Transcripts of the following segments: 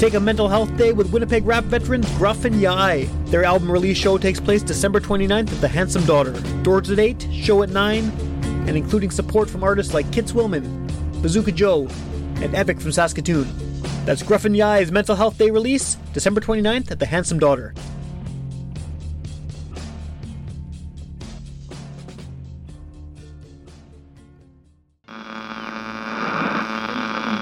Take a mental health day with Winnipeg rap veterans Gruff and Yai. Their album release show takes place December 29th at the Handsome Daughter. Doors at 8, show at 9, and including support from artists like Kits Willman, Bazooka Joe, and Epic from Saskatoon. That's Gruff and Yai's Mental Health Day release, December 29th at the Handsome Daughter.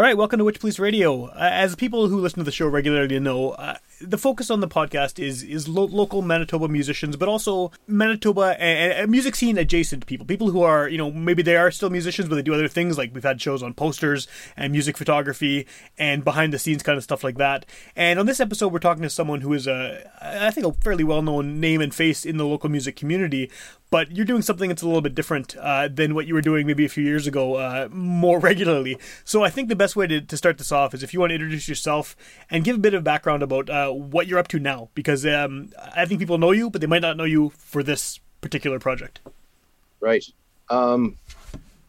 All right, welcome to Witch Police Radio. Uh, as people who listen to the show regularly know, uh, the focus on the podcast is is lo- local Manitoba musicians, but also Manitoba and, music scene adjacent people, people who are you know maybe they are still musicians, but they do other things. Like we've had shows on posters and music photography and behind the scenes kind of stuff like that. And on this episode, we're talking to someone who is a I think a fairly well known name and face in the local music community, but you're doing something that's a little bit different uh, than what you were doing maybe a few years ago uh, more regularly. So I think the best way to, to start this off is if you want to introduce yourself and give a bit of background about uh, what you're up to now, because um, I think people know you, but they might not know you for this particular project. Right. Um,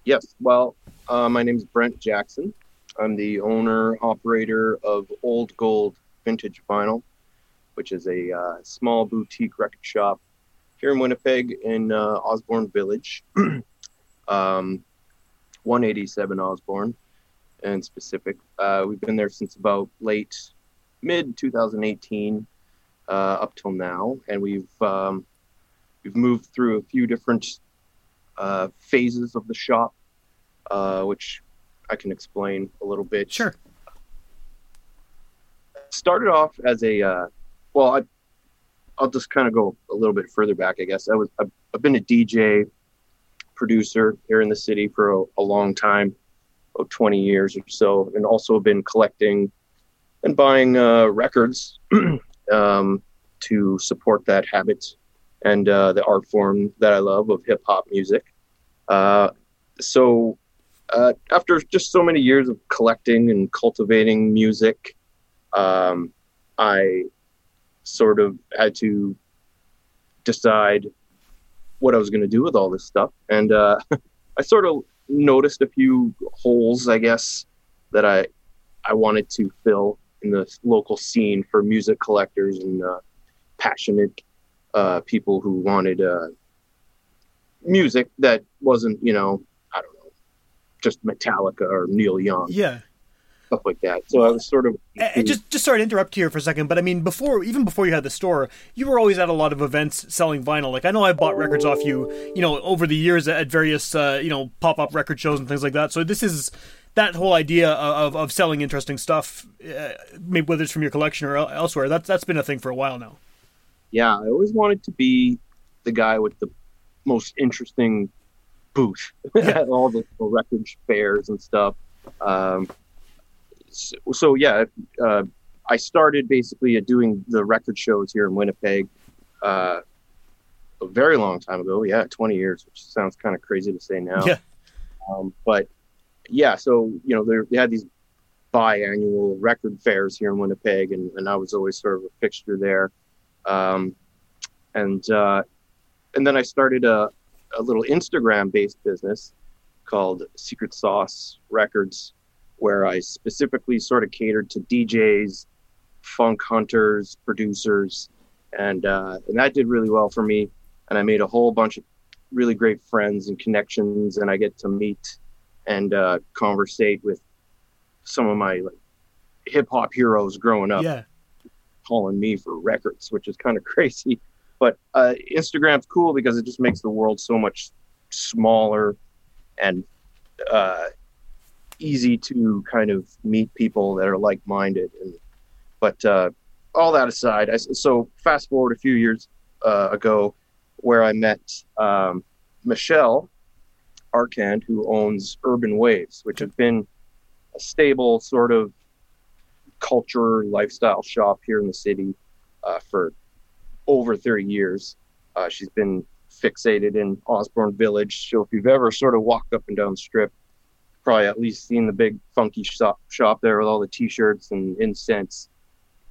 yes. Well, uh, my name is Brent Jackson. I'm the owner operator of Old Gold Vintage Vinyl, which is a uh, small boutique record shop here in Winnipeg in uh, Osborne Village, um, 187 Osborne, in specific. Uh, we've been there since about late mid 2018 uh, up till now, and we've um, we've moved through a few different uh, phases of the shop, uh, which I can explain a little bit. Sure. Started off as a uh, well, I I'll just kind of go a little bit further back, I guess. I was I've, I've been a DJ producer here in the city for a, a long time, about 20 years or so, and also been collecting and buying uh, records um, to support that habit and uh, the art form that I love of hip hop music. Uh, so uh, after just so many years of collecting and cultivating music, um, I sort of had to decide what I was going to do with all this stuff. And uh, I sort of noticed a few holes, I guess, that I I wanted to fill in the local scene for music collectors and uh, passionate uh, people who wanted uh, music that wasn't, you know, I don't know, just Metallica or Neil Young. Yeah stuff like that. So I was sort of and just just sorry to interrupt here for a second, but I mean before even before you had the store, you were always at a lot of events selling vinyl. Like I know I bought records off you, you know, over the years at various uh, you know pop up record shows and things like that. So this is that whole idea of, of selling interesting stuff, uh, maybe whether it's from your collection or elsewhere. That's that's been a thing for a while now. Yeah, I always wanted to be the guy with the most interesting booth at all the, the record fairs and stuff. Um, so, so yeah, uh, I started basically doing the record shows here in Winnipeg uh, a very long time ago. Yeah, 20 years, which sounds kind of crazy to say now. Yeah. Um, but yeah, so you know they had these biannual record fairs here in Winnipeg, and, and I was always sort of a fixture there. Um, and uh, and then I started a, a little Instagram based business called Secret Sauce Records, where I specifically sort of catered to DJs, funk hunters, producers, and uh, and that did really well for me. And I made a whole bunch of really great friends and connections, and I get to meet and uh, conversate with some of my like hip hop heroes growing up, Yeah. calling me for records, which is kind of crazy. But uh, Instagram's cool because it just makes the world so much smaller and uh, easy to kind of meet people that are like-minded. And but uh, all that aside, I, so fast forward a few years uh, ago, where I met um, Michelle Arkand, who owns Urban Waves, which has been a stable sort of culture lifestyle shop here in the city uh, for over 30 years. Uh, she's been fixated in Osborne Village. So if you've ever sort of walked up and down the strip, probably at least seen the big funky shop shop there with all the t-shirts and incense.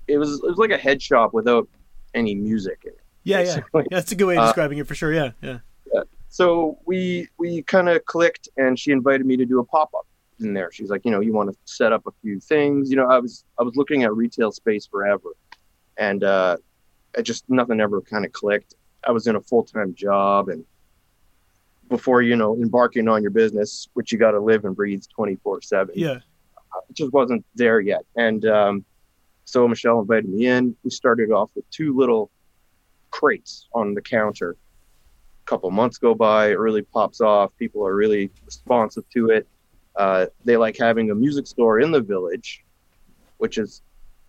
It was it was like a head shop without any music in it. Yeah, yeah. Yeah, that's a good way of Uh, describing it for sure. Yeah, yeah. So we we kind of clicked, and she invited me to do a pop up in there. She's like, you know, you want to set up a few things. You know, I was I was looking at retail space forever, and uh, it just nothing ever kind of clicked. I was in a full time job, and before you know embarking on your business, which you got to live and breathe twenty four seven. Yeah. It just wasn't there yet, and um, so Michelle invited me in. We started off with two little crates on the counter A couple months go by, it really pops off. People are really responsive to it. Uh, they like having a music store in the village, which is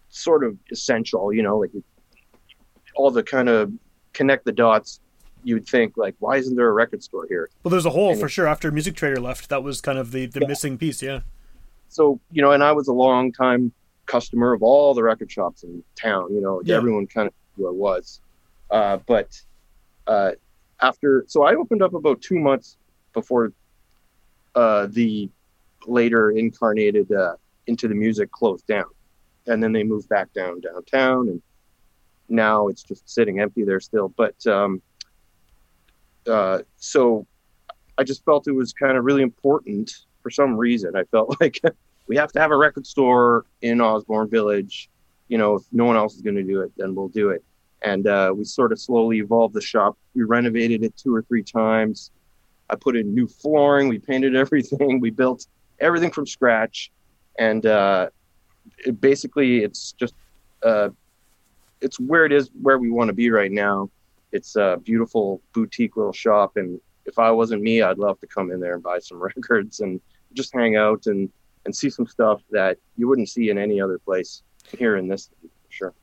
sort of essential. You know, like all the kind of connect the dots. You would think like, why isn't there a record store here? Well, there's a hole And for it- sure. After Music Trader left, that was kind of the, the Yeah. missing piece. Yeah. So you know, and I was a long time customer of all the record shops in town. You know, Yeah. everyone kind of knew who I was. Uh, but uh, after, so I opened up about two months before uh, the later incarnated uh, into the music closed down, and then they moved back down downtown, and now it's just sitting empty there still. But um, uh, so I just felt it was kind of really important for some reason. I felt like we have to have a record store in Osborne Village. You know, if no one else is going to do it, then we'll do it. And uh, we sort of slowly evolved the shop. We renovated it two or three times. I put in new flooring. We painted everything. We built everything from scratch. And uh, it basically, it's just, uh, it's where it is, where we want to be right now. It's a beautiful boutique little shop. And if I wasn't me, I'd love to come in there and buy some records and just hang out and, and see some stuff that you wouldn't see in any other place here in this for sure.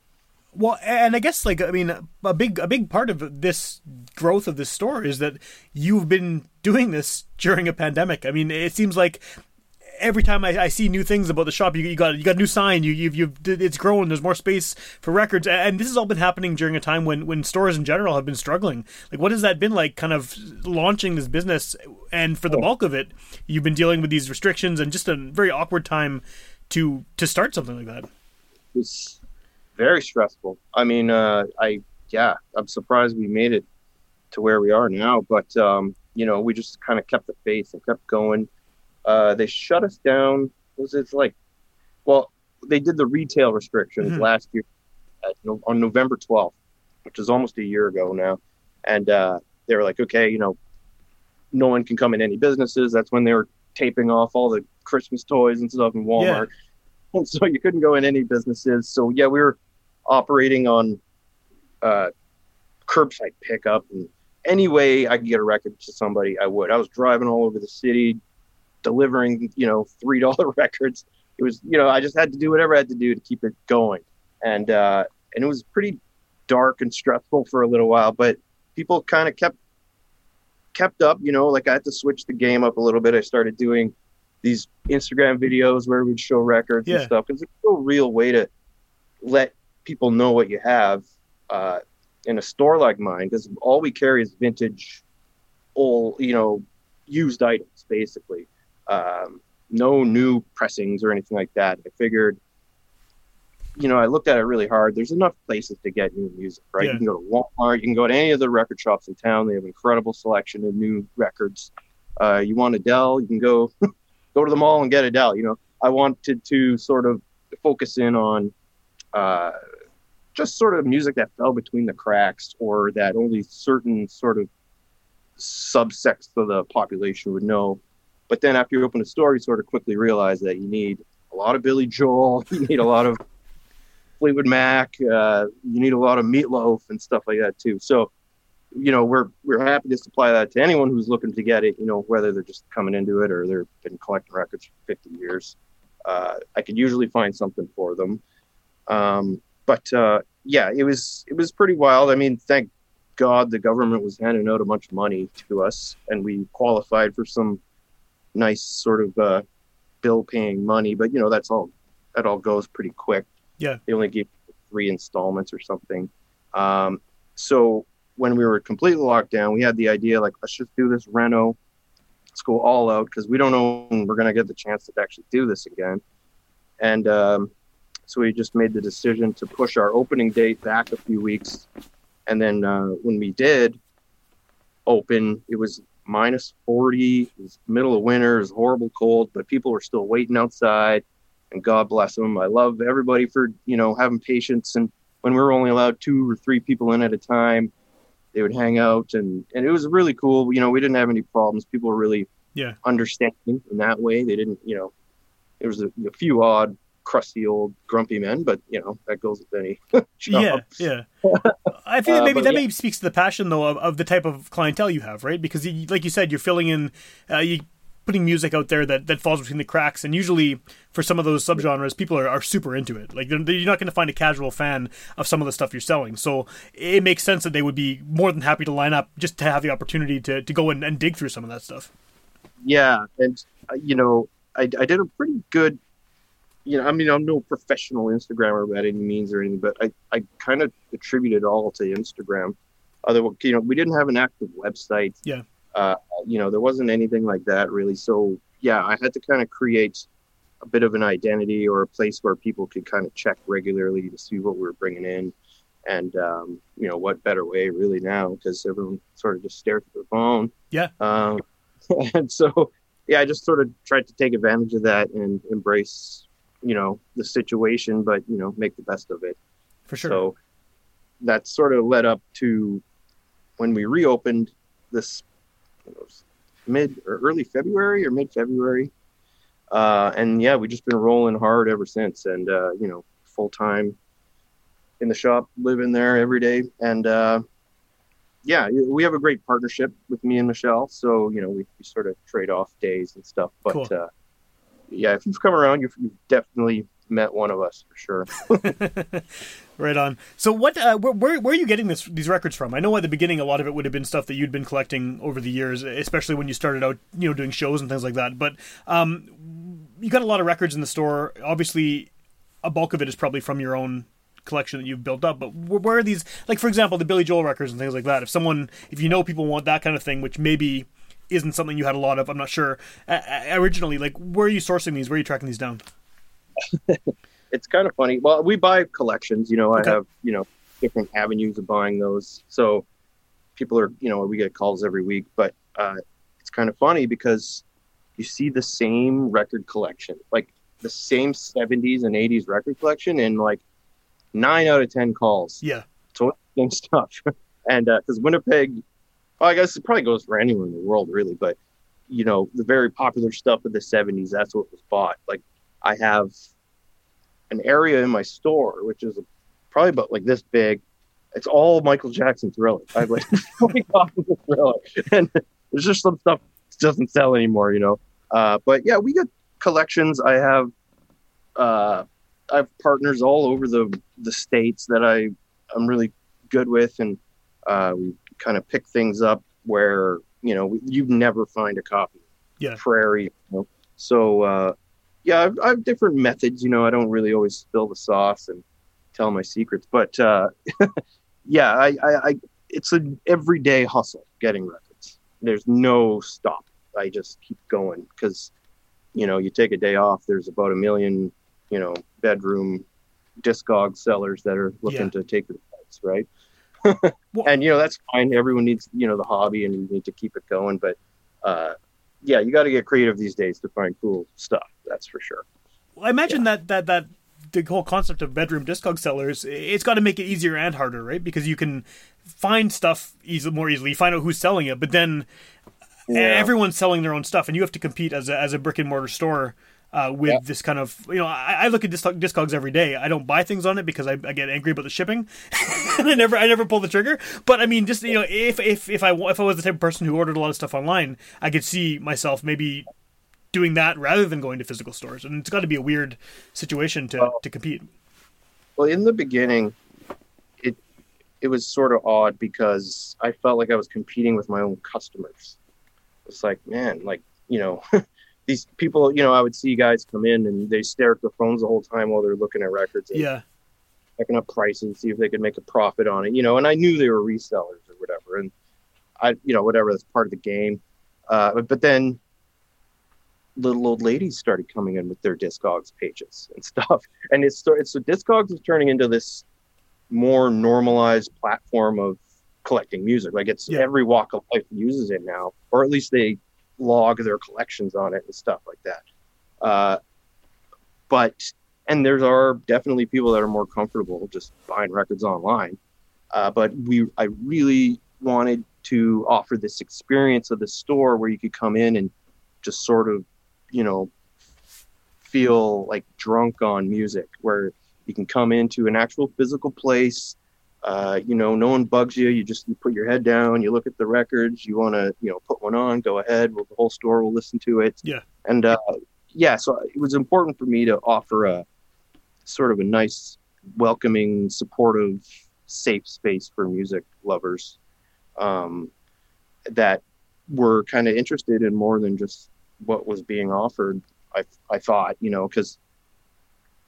Well, and I guess like I mean, a big a big part of this growth of this store is that you've been doing this during a pandemic. I mean, it seems like every time I, I see new things about the shop, you, you got you got a new sign. You you've, you've it's grown. There's more space for records, and this has all been happening during a time when when stores in general have been struggling. Like, what has that been like? Kind of launching this business, and for the bulk of it, you've been dealing with these restrictions and just a very awkward time to to start something like that. It's very stressful. I mean, uh, I yeah, I'm surprised we made it to where we are now, but um, you know, we just kind of kept the faith and kept going. Uh, they shut us down. Was it like, well, they did the retail restrictions Mhm. last year at, on November 12th, which is almost a year ago now, and uh, they were like, okay, you know, no one can come in any businesses. That's when they were taping off all the Christmas toys and stuff in Walmart. And so you couldn't go in any businesses. So yeah, we were operating on uh, curbside pickup, and any way I could get a record to somebody, I would. I was driving all over the city, delivering, you know, three dollar records. It was, you know, I just had to do whatever I had to do to keep it going, and uh, and it was pretty dark and stressful for a little while, but people kind of kept kept up. You know, like I had to switch the game up a little bit. I started doing these Instagram videos where we'd show records Yeah. and stuff because it's no real way to let people know what you have uh, in a store like mine because all we carry is vintage, old, you know, used items basically. Um, no new pressings or anything like that. I figured, you know, I looked at it really hard. There's enough places to get new music, right? Yeah. You can go to Walmart, you can go to any of the record shops in town. They have incredible selection of new records. Uh, you want Adele, you can go go to the mall and get Adele. You know, I wanted to sort of focus in on uh, just sort of music that fell between the cracks or that only certain sort of subsects of the population would know. But then after you open a store, you sort of quickly realize that you need a lot of Billy Joel, you need a lot of Fleetwood Mac, uh, you need a lot of Meat Loaf and stuff like that too. So, you know, we're we're happy to supply that to anyone who's looking to get it. You know, whether they're just coming into it or they've been collecting records for 50 years. Uh, I could usually find something for them. Um, but uh, yeah, it was it was pretty wild. I mean, thank God the government was handing out a bunch of money to us, and we qualified for some nice sort of uh, bill paying money. But you know, that's all that all goes pretty quick. Yeah. They only give three installments or something. Um, so when we were completely locked down, we had the idea like let's just do this reno. Let's go all out because we don't know when we're gonna get the chance to actually do this again. And um, so we just made the decision to push our opening date back a few weeks. And then uh, when we did open, it was minus 40. It was middle of winter. It was horrible cold, but people were still waiting outside. And God bless them. I love everybody for, you know, having patience. And when we were only allowed two or three people in at a time, they would hang out. And, and it was really cool. You know, we didn't have any problems. People were really Yeah. understanding in that way. They didn't, you know, there was a, a few odd, crusty old grumpy men, but you know that goes with any job. Yeah, yeah. I think that Uh, maybe but that yeah. maybe speaks to the passion though of, of the type of clientele you have, right? Because you, like you said, you're filling in, uh, you putting music out there that, that falls between the cracks, and usually for some of those subgenres, people are, are super into it. Like they're, you're not going to find a casual fan of some of the stuff you're selling, so it makes sense that they would be more than happy to line up just to have the opportunity to, to go and, and dig through some of that stuff. Yeah, and uh, you know, I, I did a pretty good. You know, I mean, I'm no professional Instagrammer by any means or anything, but I, I kind of attribute it all to Instagram. Other, you know, we didn't have an active website. Yeah. Uh, you know, there wasn't anything like that really. So yeah, I had to kind of create a bit of an identity or a place where people could kind of check regularly to see what we were bringing in. And um, you know, what better way really now because everyone sort of just stares at their phone. Yeah. Um, and so yeah, I just sort of tried to take advantage of that and embrace, you know, the situation, but you know, make the best of it. For sure. So that sort of led up to when we reopened this mid or early February or mid February. Uh, and yeah, we've just been rolling hard ever since. And, uh, you know, full time in the shop, living there every day. And, uh, yeah, we have a great partnership with me and Michelle. So, you know, we, we sort of trade off days and stuff. But, Cool. uh, yeah, if you've come around, you've, you've definitely met one of us for sure. Right on. So, what? Uh, where, where, are you getting this, these records from? I know at the beginning, a lot of it would have been stuff that you'd been collecting over the years, especially when you started out, you know, doing shows and things like that. But um, you got a lot of records in the store. Obviously, a bulk of it is probably from your own collection that you've built up. But where are these? Like, for example, the Billy Joel records and things like that. If someone, if you know people want that kind of thing, which maybe isn't something you had a lot of, I'm not sure. Uh, originally, like, where are you sourcing these? Where are you tracking these down? it's kind of funny. Well, we buy collections. You know, Okay. I have you know different avenues of buying those. So people are you know we get calls every week, but uh, it's kind of funny because you see the same record collection, like the same '70s and '80s record collection, in like nine out of ten calls. Yeah. So same stuff, and because Winnipeg, well, I guess it probably goes for anywhere in the world, really, but you know the very popular stuff of the '70s, that's what was bought. Like I have an area in my store, which is probably about like this big. It's all Michael Jackson Thriller. I have like 20 copies of Thriller, and there's just some stuff that doesn't sell anymore, you know. Uh, but yeah, we got collections. I have, uh, I have partners all over the the states that I I'm really good with, and uh, we kind of pick things up where you know you'd never find a copy. Yeah. Prairie. You know? So uh, yeah, I've, I have different methods. You know, I don't really always spill the sauce and tell my secrets, but uh, yeah, I, I, I it's an everyday hustle getting records. There's no stop. I just keep going because you know you take a day off. There's about a million you know bedroom discog sellers that are looking Yeah. to take the rights, right? And you know that's fine. Everyone needs you know the hobby, and you need to keep it going. But uh, yeah, you got to get creative these days to find cool stuff. That's for sure. Well, I imagine that that that the whole concept of bedroom discog sellers, it's got to make it easier and harder, right? Because you can find stuff easy, more easily, find out who's selling it, but then And everyone's selling their own stuff, and you have to compete as a, as a brick and mortar store uh, with this kind of you know. I, I look at Discog- Discogs every day. I don't buy things on it because I, I get angry about the shipping, and I never I never pull the trigger. But I mean, just you know, if if if I if I was the type of person who ordered a lot of stuff online, I could see myself maybe doing that rather than going to physical stores, and it's got to be a weird situation to to compete. Well, in the beginning, it it was sort of odd because I felt like I was competing with my own customers. It's like, man, like you know, these people, you know, I would see guys come in and they stare at their phones the whole time while they're looking at records and Yeah, checking up prices, see if they could make a profit on it, you know. And I knew they were resellers or whatever, and I, you know, whatever that's part of the game. Uh, but, but then little old ladies started coming in with their Discogs pages and stuff, and it's so it's so Discogs is turning into this more normalized platform of collecting music. Like it's Yeah. every walk of life uses it now, or at least they log their collections on it and stuff like that. Uh, but and there are definitely people that are more comfortable just buying records online. Uh, but we, I really wanted to offer this experience of the store where you could come in and just sort of, you know, feel like drunk on music, where you can come into an actual physical place. Uh, you know, no one bugs you. You just you put your head down, you look at the records. You want to, you know, put one on, go ahead. Well, the whole store will listen to it. Yeah. And uh, yeah, so it was important for me to offer a sort of a nice, welcoming, supportive, safe space for music lovers um, that were kind of interested in more than just what was being offered. I I thought, you know, because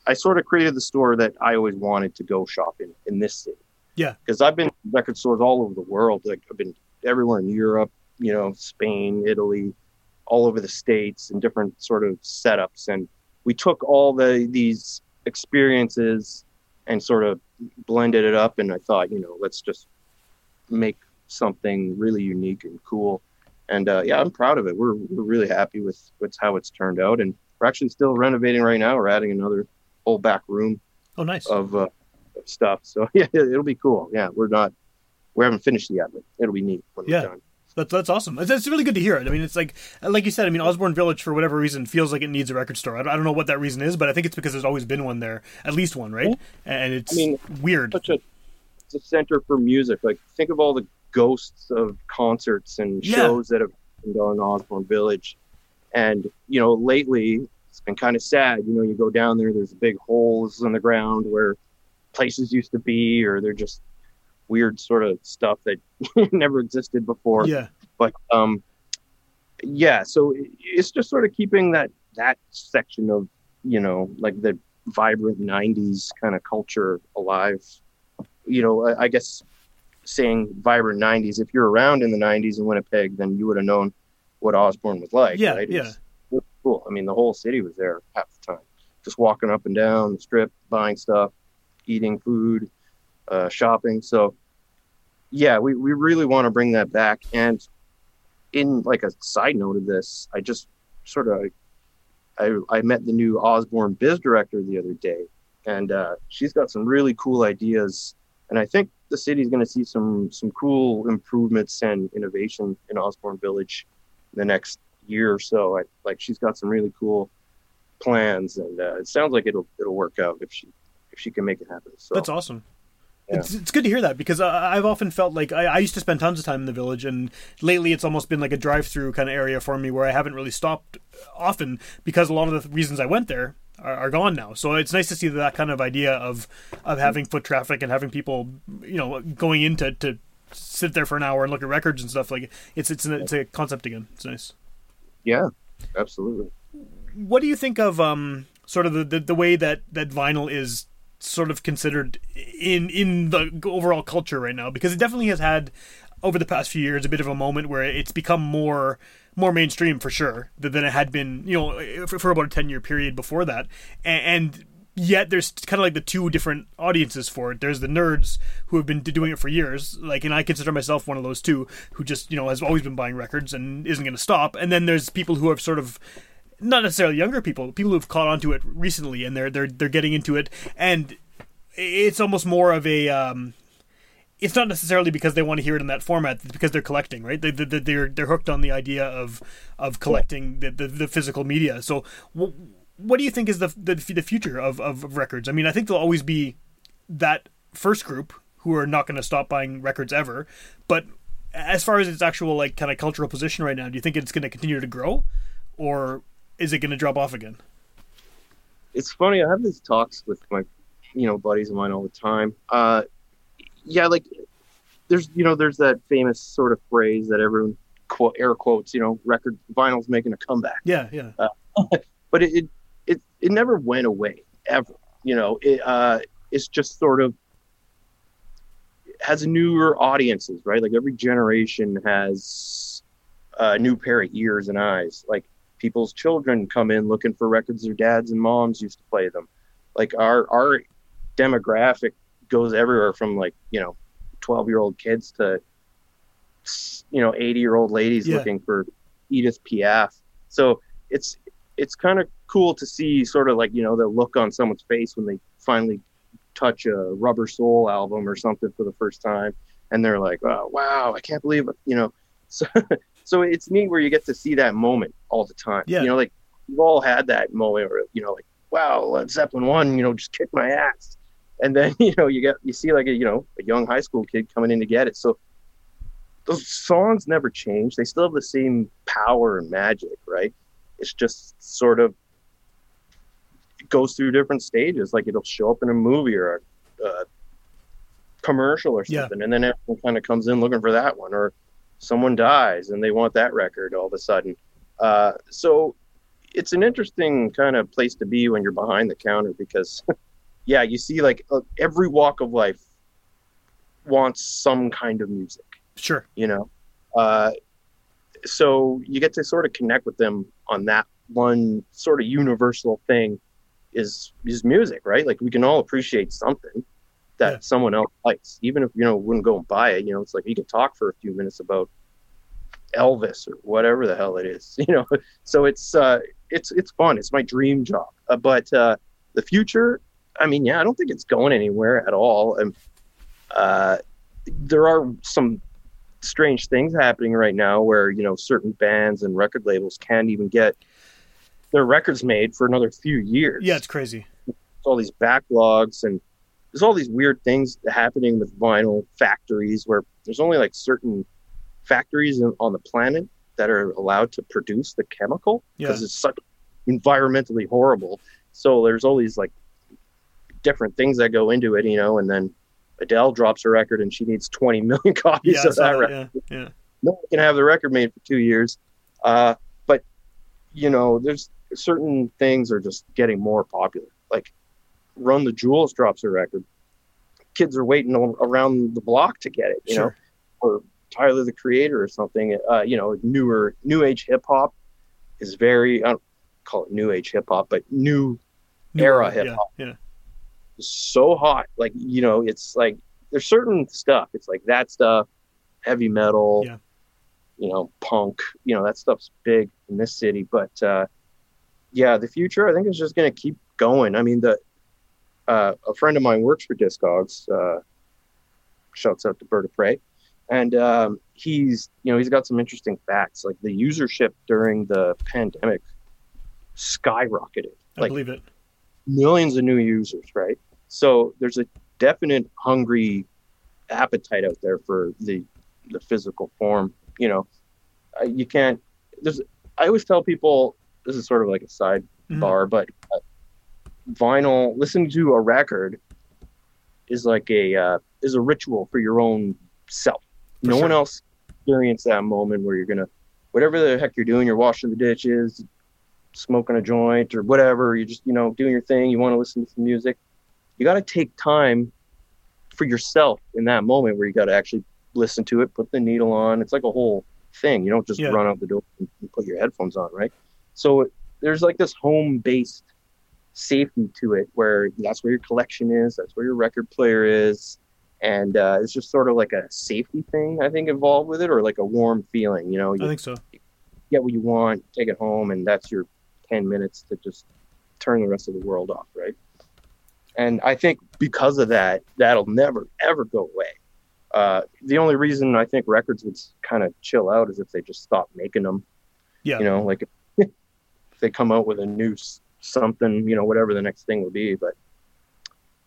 I sort of created the store that I always wanted to go shop in in this city. Yeah. Because I've been record stores all over the world. Like I've been everywhere in Europe, you know, Spain, Italy, all over the states, and different sort of setups. And we took all the these experiences and sort of blended it up. And I thought, you know, let's just make something really unique and cool. And uh, yeah, I'm proud of it. We're we're really happy with with how it's turned out, and we're actually still renovating right now. We're adding another whole back room oh nice. of, uh, stuff. So yeah, it'll be cool. Yeah, we're not we haven't finished yet, but it'll be neat when Yeah. we're done. That's that's awesome. It's, it's really good to hear it. I mean, it's like like you said. I mean, Osborne Village for whatever reason feels like it needs a record store. I don't, I don't know what that reason is, but I think it's because there's always been one there, at least one, right? Mm-hmm. And it's I mean, weird. Such a it's a center for music. Like think of all the ghosts of concerts and Yeah. shows that have happened on Osborne Village, and you know lately it's been kind of sad. You know, you go down there, there's big holes in the ground where places used to be, or they're just weird sort of stuff that never existed before. Yeah, but um yeah so it's just sort of keeping that that section of you know like the vibrant 90s kind of culture alive you know i, I guess saying vibrant 90s if you're around in the 90s in winnipeg then you would have known what osborne was like Yeah, right? yeah. Cool i mean the whole city was there half the time just walking up and down the strip buying stuff eating food uh, shopping so yeah, we, we really want to bring that back. And in like a side note of this, I just sort of I I met the new Osborne biz director the other day, and uh, she's got some really cool ideas. And I think the city's going to see some some cool improvements and innovation in Osborne Village in the next year or so. I, like she's got some really cool plans, and uh, it sounds like it'll it'll work out if she if she can make it happen. So that's awesome. Yeah. It's, it's good to hear that because I, I've often felt like I, I used to spend tons of time in the village, and lately it's almost been like a drive-through kind of area for me where I haven't really stopped often because a lot of the reasons I went there are, are gone now. So it's nice to see that kind of idea of of having foot traffic and having people, you know, going in to, sit there for an hour and look at records and stuff. Like it's it's a, it's a concept again. It's nice. yeah, absolutely. what do you think of um sort of the, the, the way that that vinyl is sort of considered in in the overall culture right now because it definitely has had over the past few years a bit of a moment where it's become more more mainstream for sure than it had been you know for, for about a 10 year period before that. And, and yet there's kind of like the two different audiences for it. There's the nerds who have been doing it for years like and i consider myself one of those two who just you know has always been buying records and isn't going to stop. And then there's people who have sort of not necessarily younger people, people who've caught on to it recently, and they're they're they're getting into it, and it's almost more of a. Um, it's not necessarily because they want to hear it in that format. It's because they're collecting, right? They, they, they're they're hooked on the idea of of collecting the, the, the physical media. So, wh- what do you think is the the, the future of, of records? I mean, I think there'll always be that first group who are not going to stop buying records ever. But as far as its actual like kind of cultural position right now, do you think it's going to continue to grow, or is it going to drop off again? It's funny. I have these talks with my, you know, buddies of mine all the time. Uh, yeah, like there's you know there's that famous sort of phrase that everyone quote air quotes you know record vinyl's making a comeback. Yeah, yeah. Uh, but it, it it never went away ever. You know, it uh, it's just sort of has newer audiences, right? Like every generation has a new pair of ears and eyes. Like people's children come in looking for records their dads and moms used to play them. Like our our demographic goes everywhere from like you know 12 year old kids to you know 80 year old ladies Yeah. looking for edith piaf so it's it's kind of cool to see sort of like you know the look on someone's face when they finally touch a rubber soul album or something for the first time and they're like oh wow i can't believe it you know so so it's neat where you get to see that moment all the time. Yeah. you know like we've all had that moment where you know like wow led zeppelin one you know just kicked my ass. And then you know you get you see like a you know a young high school kid coming in to get it. So those songs never change. They still have the same power and magic right? It's just sort of it goes through different stages. Like it'll show up in a movie or a, a commercial or Yeah. something and then everyone kind of comes in looking for that one. Or someone dies and they want that record all of a sudden uh, so it's an interesting kind of place to be when you're behind the counter because yeah, you see like uh, every walk of life wants some kind of music, Sure. you know. Uh, so you get to sort of connect with them on that one sort of universal thing is is music, right? Like we can all appreciate something that Yeah. someone else likes, even if you know wouldn't go and buy it. You know, it's like you can talk for a few minutes about Elvis or whatever the hell it is, you know. So it's uh, it's it's fun. It's my dream job. Uh, but uh, the future, I mean, yeah, I don't think it's going anywhere at all. And uh, there are some strange things happening right now where you know certain bands and record labels can't even get their records made for another few years. Yeah, it's crazy. All these backlogs and there's all these weird things happening with vinyl factories where there's only like certain factories in, on the planet that are allowed to produce the chemical because Yeah. it's such environmentally horrible. So there's all these like different things that go into it, you know, and then Adele drops a record and she needs 20 million copies Yeah, of that that, record yeah, yeah. no one can have the record made for two years. Uh, but you know, there's certain things are just getting more popular. Like Run the Jewels drops a record. Kids are waiting on, around the block to get it, you know, or Tyler the Creator or something. Uh, you know, newer new age hip hop is very I don't call it new age hip hop, but new era hip hop Yeah. is so hot. Like, you know, it's like there's certain stuff. It's like that stuff, heavy metal, Yeah. you know, punk, you know, that stuff's big in this city. But uh yeah, the future I think is just gonna keep going. I mean the uh a friend of mine works for Discogs, uh shouts out to Bird of Prey. And um he's you know, he's got some interesting facts. Like the usership during the pandemic skyrocketed I like believe it. millions of new users, right? So there's a definite hungry appetite out there for the the physical form. You know, uh, you can't. There's. I always tell people this is sort of like a sidebar, Mhm. but uh, vinyl. Listening to a record is like a uh, is a ritual for your own self. For no one else experience that moment where you're gonna whatever the heck you're doing. You're washing the dishes, smoking a joint or whatever you're just you know doing your thing you want to listen to some music you got to take time for yourself in that moment where you got to actually listen to it put the needle on it's like a whole thing you don't just Yeah. run out the door and and put your headphones on right so there's like this home based safety to it where that's where your collection is that's where your record player is and uh, it's just sort of like a safety thing i think involved with it or like a warm feeling you know you I think so. get what you want, take it home, and that's your 10 minutes to just turn the rest of the world off, right? And I think because of that, that'll never, ever go away. Uh, the only reason I think records would kind of chill out is if they just stop making them. Yeah. You know, like if they come out with a new something, you know, whatever the next thing would be. But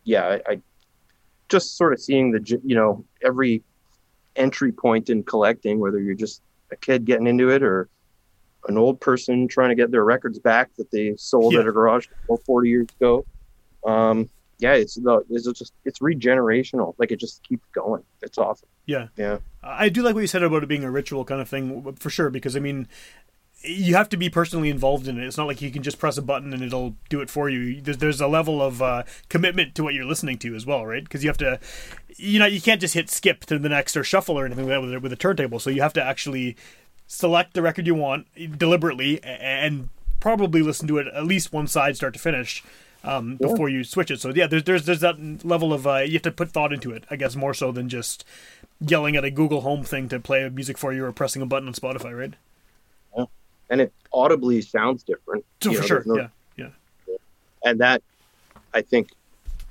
yeah, I, I just sort of seeing the, you know, every entry point in collecting, whether you're just a kid getting into it or an old person trying to get their records back that they sold Yeah. at a garage sale 40 years ago. Um, yeah, it's the, it's just, it's regenerational. Like it just keeps going. It's awesome. Yeah. Yeah. I do like what you said about it being a ritual kind of thing for sure because I mean you have to be personally involved in it. It's not like you can just press a button and it'll do it for you. There's, there's a level of uh, commitment to what you're listening to as well, right? Because you have to, you know, you can't just hit skip to the next or shuffle or anything like that with a, with a turntable. So you have to actually select the record you want deliberately and probably listen to it at least one side start to finish um, before you switch it. So yeah, there's there's there's that level of uh, you have to put thought into it. I guess more so than just yelling at a Google Home thing to play music for you or pressing a button on Spotify, right? And it audibly sounds different. So for know, sure, no- yeah, yeah, and that I think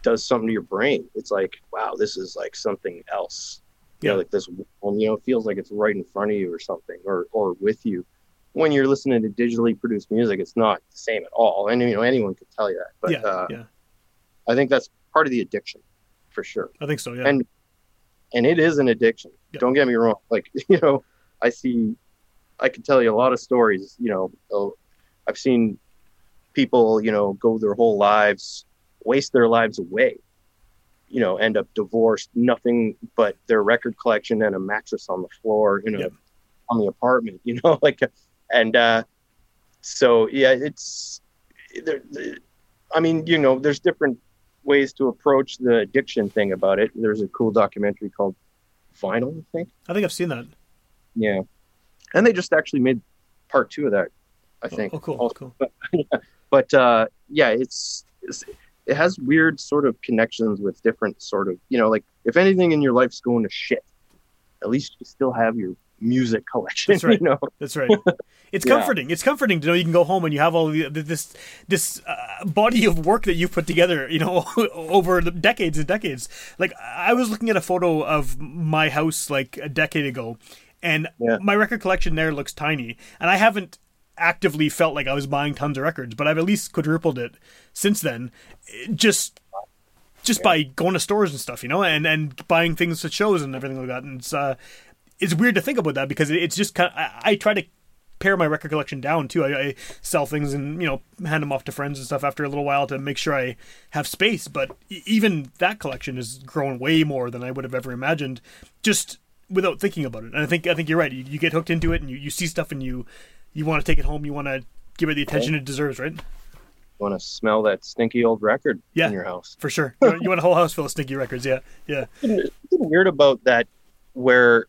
does something to your brain. It's like, wow, this is like something else. You know, Yeah. like this, you know, it feels like it's right in front of you or something, or or with you. When you're listening to digitally produced music, it's not the same at all. And you know, anyone could tell you that. But yeah, uh, yeah. I think that's part of the addiction, for sure. I think so. Yeah, and and it is an addiction. Yeah. Don't get me wrong. Like you know, I see, I can tell you a lot of stories. You know, oh, I've seen people, you know, go their whole lives, waste their lives away. You know, end up divorced, nothing but their record collection and a mattress on the floor. You know, Yeah. on the apartment. You know, like, and uh, so yeah, it's. There, I mean, you know, there's different ways to approach the addiction thing about it. There's a cool documentary called Vinyl, I think. I think I've seen that. Yeah, and they just actually made part two of that. I Oh, think. Oh, cool, Also. cool. But uh, yeah, it's, it's it has weird sort of connections with different sort of you know like if anything in your life's going to shit, at least you still have your music collection. That's right. You know. That's right. It's Yeah. comforting. It's comforting to know you can go home and you have all the, this this uh, body of work that you've put together. You know, over the decades and decades. Like I was looking at a photo of my house like a decade ago, and Yeah. my record collection there looks tiny, and I haven't actively felt like I was buying tons of records, but I've at least quadrupled it since then. Just just by going to stores and stuff, you know, and and buying things at shows and everything like that. And it's uh, it's weird to think about that because it's just kind. Of, I, I try to pare my record collection down too. I, I sell things and you know hand them off to friends and stuff after a little while to make sure I have space. But even that collection has grown way more than I would have ever imagined, just without thinking about it. And I think I think you're right. You, you get hooked into it and you, you see stuff and you you want to take it home. You want to give it the attention oh. it deserves, right? You want to smell that stinky old record Yeah. in your house? For sure. You want, you want a whole house full of stinky records. Yeah, yeah, something weird about that where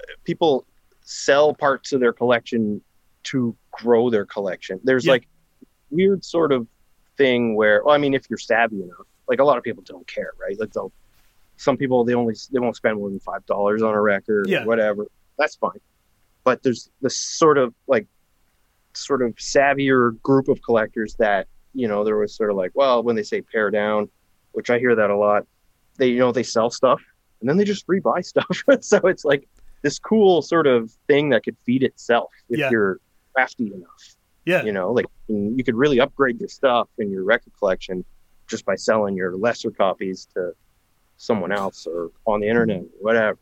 uh, people sell parts of their collection to grow their collection. There's Yeah. like weird sort of thing where well, I mean if you're savvy enough, like a lot of people don't care, right? Like they'll some people they only they won't spend more than five dollars on a record Yeah. or whatever. That's fine. But there's this sort of like sort of savvier group of collectors that, you know, there was sort of like, well, when they say pare down, which I hear that a lot, they you know they sell stuff and then they just rebuy stuff so it's like this cool sort of thing that could feed itself if Yeah. you're crafty enough yeah. you know like you could really upgrade your stuff in your record collection just by selling your lesser copies to someone else or on the internet or whatever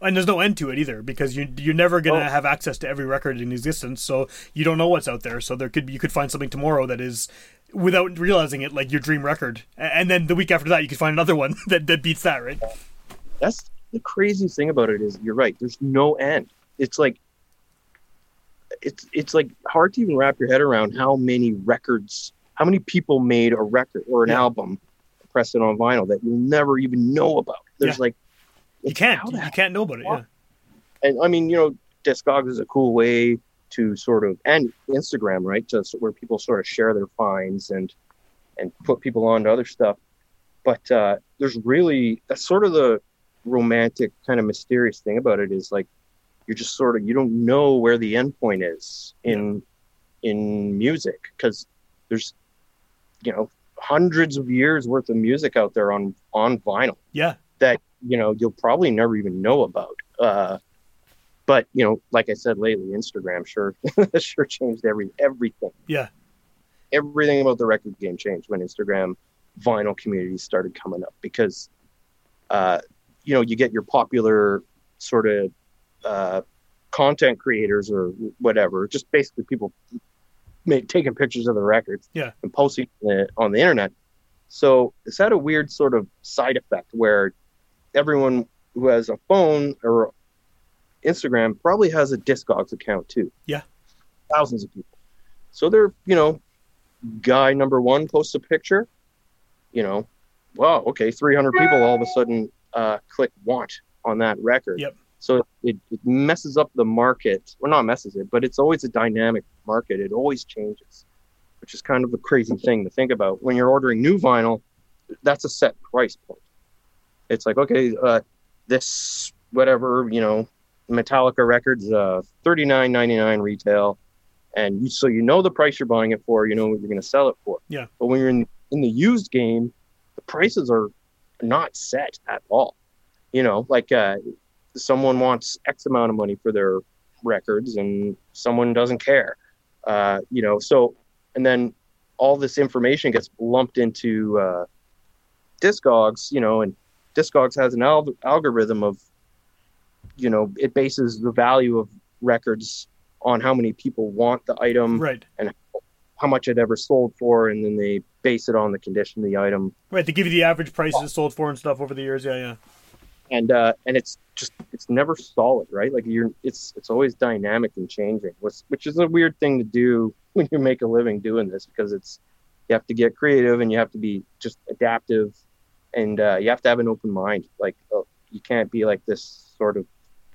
and there's no end to it either because you you're never gonna Oh. have access to every record in existence, so you don't know what's out there. So there could be, you could find something tomorrow that is without realizing it like your dream record, and then the week after that you could find another one that, that beats that, right? that's the craziest thing about it is you're right there's no end it's like it's it's like hard to even wrap your head around how many records how many people made a record or an Yeah. album press it on vinyl that you'll never even know about there's Yeah. like You can't you can't know about it. Yeah, and I mean, you know, Discogs is a cool way to sort of and Instagram, right, to where people sort of share their finds and and put people on to other stuff. But uh, there's really that's sort of the romantic kind of mysterious thing about it is like you're just sort of you don't know where the end point is in in music because there's you know hundreds of years worth of music out there on on vinyl yeah, That you know you'll probably never even know about. Uh, but you know, like I said lately, Instagram sure sure changed every everything. Yeah. Everything about the record game changed when Instagram vinyl communities started coming up because uh, you know you get your popular sort of uh, content creators or whatever, just basically people make, taking pictures of the records Yeah. and posting it on the internet. So it's had a weird sort of side effect where everyone who has a phone or Instagram probably has a Discogs account too. Yeah. Thousands of people. So they're, you know, guy number one posts a picture, you know, wow, okay, 300 people all of a sudden uh, click want on that record. Yep. So it, it messes up the market. Well, not messes it, but it's always a dynamic market. It always changes, which is kind of a crazy thing to think about. When you're ordering new vinyl, that's a set price point. It's like, okay, uh, this, whatever, you know, Metallica records, uh, thirty nine ninety nine retail, and you, so you know the price you're buying it for, you know what you're going to sell it for. Yeah. But when you're in in the used game, the prices are not set at all. You know, like uh, someone wants X amount of money for their records, and someone doesn't care. Uh, you know, so and then all this information gets lumped into uh, Discogs. You know, and Discogs has an al- algorithm of, you know, it bases the value of records on how many people want the item, Right. And how much it ever sold for, and then they base it on the condition of the item. Right. They give you the average prices it's sold for and stuff over the years. Yeah. Yeah. And uh, and it's just it's never solid, right? Like you're it's it's always dynamic and changing, which which is a weird thing to do when you make a living doing this because it's you have to get creative and you have to be just adaptive and uh, you have to have an open mind. Like uh, you can't be like this sort of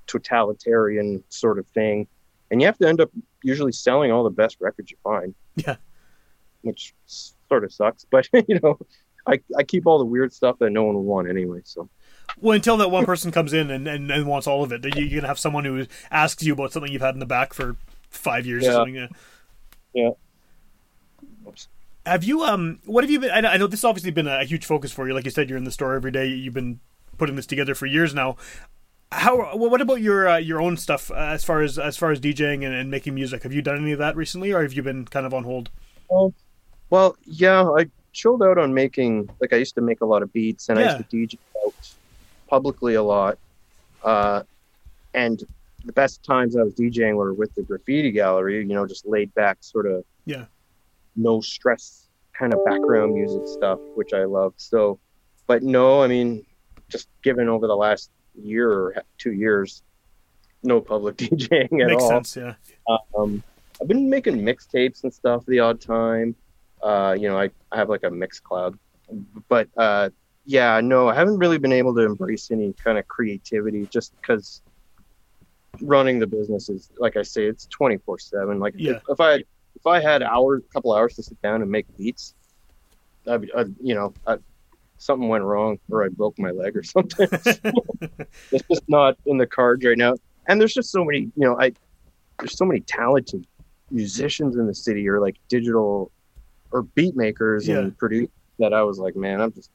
totalitarian sort of thing, and you have to end up usually selling all the best records you find. Yeah. which sort of sucks, but you know, I I keep all the weird stuff that no one will want anyway. So Well, until that one person comes in and, and, and wants all of it, then you- you're gonna have someone who asks you about something you've had in the back for five years or Yeah. something. Yeah. yeah. Oops. Have you um? What have you been? I know, I know this has obviously been a huge focus for you. Like you said, you're in the store every day. You've been putting this together for years now. How? What about your uh, your own stuff uh, as far as as far as DJing and, and making music? Have you done any of that recently, or have you been kind of on hold? Well, yeah, I chilled out on making like I used to make a lot of beats and I used to DJ out publicly a lot. Uh, and the best times I was DJing were with the graffiti gallery, you know, just laid back sort of Yeah. no stress kind of background music stuff, which I love. So, but no, I mean, just given over the last year or two years, no public DJing at Makes all. sense. Yeah. Um, I've been making mixtapes and stuff the odd time. Uh, you know, I, I have like a Mixcloud, but uh, yeah, no, I haven't really been able to embrace any kind of creativity just because running the business is, like I say, it's twenty four seven. Like Yeah. if, if I if I had hour, couple hours to sit down and make beats, I'd, I'd you know, i something went wrong or I broke my leg or something. it's just not in the cards right now. And there's just so many, you know, I there's so many talented musicians in the city or like digital or beat makers Yeah. and producers that I was like, man, I'm just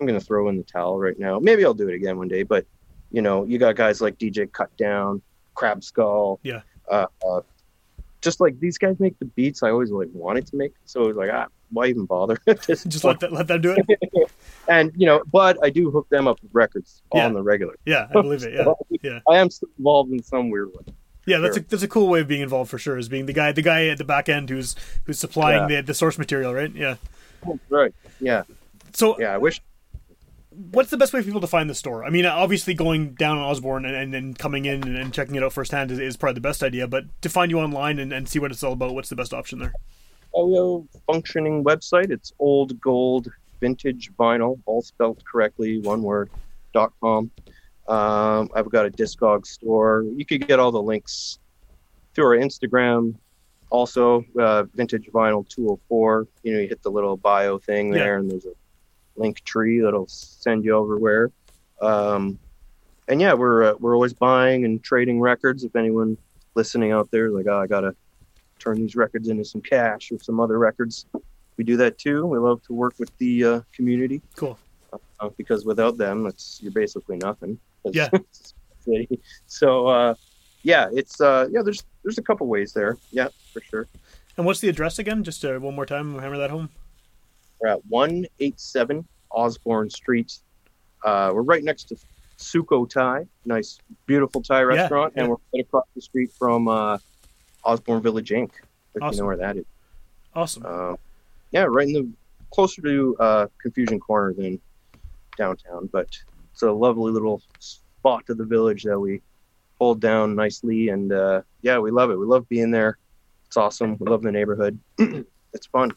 I'm gonna throw in the towel right now. Maybe I'll do it again one day, but you know, you got guys like DJ Cut Down, Crab Skull, Yeah. uh, uh, just like these guys make the beats I always like wanted to make. So it was like, ah, why even bother? Just Just let that, let them do it. and you know, but I do hook them up with records Yeah. on the regular. Yeah, I believe it. Yeah. Yeah. I am involved in some weird way. Yeah, that's Sure. a that's a cool way of being involved for sure. Is being the guy the guy at the back end who's who's supplying the the source material, right? Yeah. Right. Yeah. So Yeah. I wish. What's the best way for people to find the store? I mean, obviously going down on Osborne and, and, and coming in and, and checking it out firsthand is, is probably the best idea. But to find you online and, and see what it's all about, what's the best option there? Uh, we a functioning website. It's old gold vintage vinyl, all spelled correctly, one word, dot com. Um, I've got a Discog store. You could get all the links through our Instagram. Also, uh, vintage vinyl 204. You know, you hit the little bio thing Yeah. there, and there's a Linktree that'll send you everywhere. Um, and yeah, we're uh, we're always buying and trading records. If anyone listening out there is like, oh, I gotta turn these records into some cash or some other records, we do that too. We love to work with the uh, community. Cool. uh, because without them, it's you're basically nothing. Yeah. it's a city. So uh, yeah, it's uh, yeah. There's there's a couple ways there. Yeah, for sure. And what's the address again? Just uh, one more time, hammer that home. We're at one eight seven Osborne Street. Uh, we're right next to Sukhothai, nice, beautiful Thai restaurant, yeah. and we're right across the street from uh, Osborne Village Inn. If you know where that is. Awesome. Um, yeah, right in the closer to uh, Confusion Corner than downtown, but it's a lovely little spot to the village that we hold down nicely, and uh, yeah, we love it. We love being there. It's awesome. We love the neighborhood. it's fun.